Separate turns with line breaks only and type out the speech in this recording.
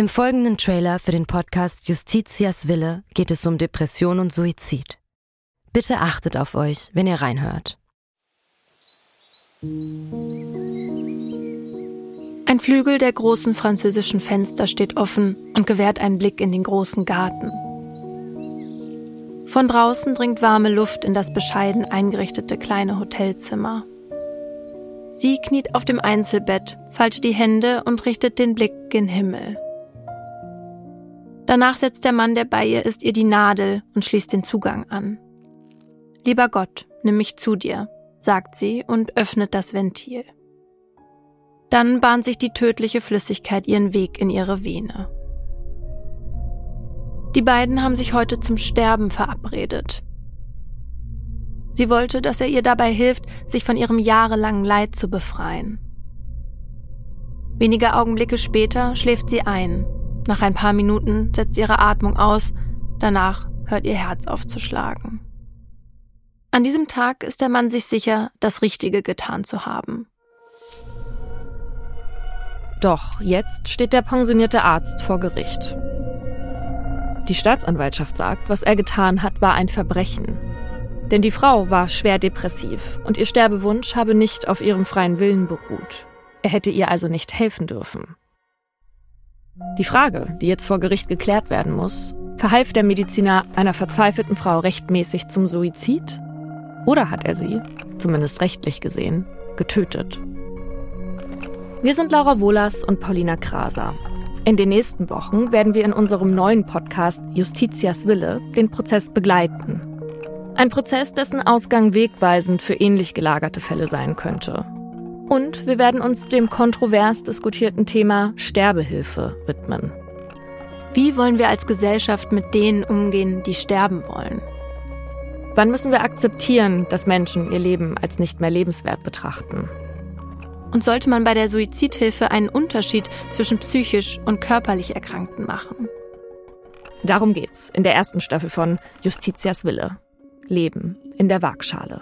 Im folgenden Trailer für den Podcast Justitias Wille geht es um Depression und Suizid. Bitte achtet auf euch, wenn ihr reinhört.
Ein Flügel der großen französischen Fenster steht offen und gewährt einen Blick in den großen Garten. Von draußen dringt warme Luft in das bescheiden eingerichtete kleine Hotelzimmer. Sie kniet auf dem Einzelbett, faltet die Hände und richtet den Blick gen Himmel. Danach setzt der Mann, der bei ihr ist, ihr die Nadel und schließt den Zugang an. Lieber Gott, nimm mich zu dir, sagt sie und öffnet das Ventil. Dann bahnt sich die tödliche Flüssigkeit ihren Weg in ihre Vene. Die beiden haben sich heute zum Sterben verabredet. Sie wollte, dass er ihr dabei hilft, sich von ihrem jahrelangen Leid zu befreien. Wenige Augenblicke später schläft sie ein. Nach ein paar Minuten setzt ihre Atmung aus, danach hört ihr Herz aufzuschlagen. An diesem Tag ist der Mann sich sicher, das Richtige getan zu haben.
Doch jetzt steht der pensionierte Arzt vor Gericht. Die Staatsanwaltschaft sagt, was er getan hat, war ein Verbrechen. Denn die Frau war schwer depressiv und ihr Sterbewunsch habe nicht auf ihrem freien Willen beruht. Er hätte ihr also nicht helfen dürfen. Die Frage, die jetzt vor Gericht geklärt werden muss, verhalf der Mediziner einer verzweifelten Frau rechtmäßig zum Suizid? Oder hat er sie, zumindest rechtlich gesehen, getötet? Wir sind Laura Wohlers und Paulina Kraser. In den nächsten Wochen werden wir in unserem neuen Podcast Justitias Wille den Prozess begleiten. Ein Prozess, dessen Ausgang wegweisend für ähnlich gelagerte Fälle sein könnte. Und wir werden uns dem kontrovers diskutierten Thema Sterbehilfe widmen.
Wie wollen wir als Gesellschaft mit denen umgehen, die sterben wollen?
Wann müssen wir akzeptieren, dass Menschen ihr Leben als nicht mehr lebenswert betrachten?
Und sollte man bei der Suizidhilfe einen Unterschied zwischen psychisch und körperlich Erkrankten machen?
Darum geht's in der ersten Staffel von Justitias Wille. Leben in der Waagschale.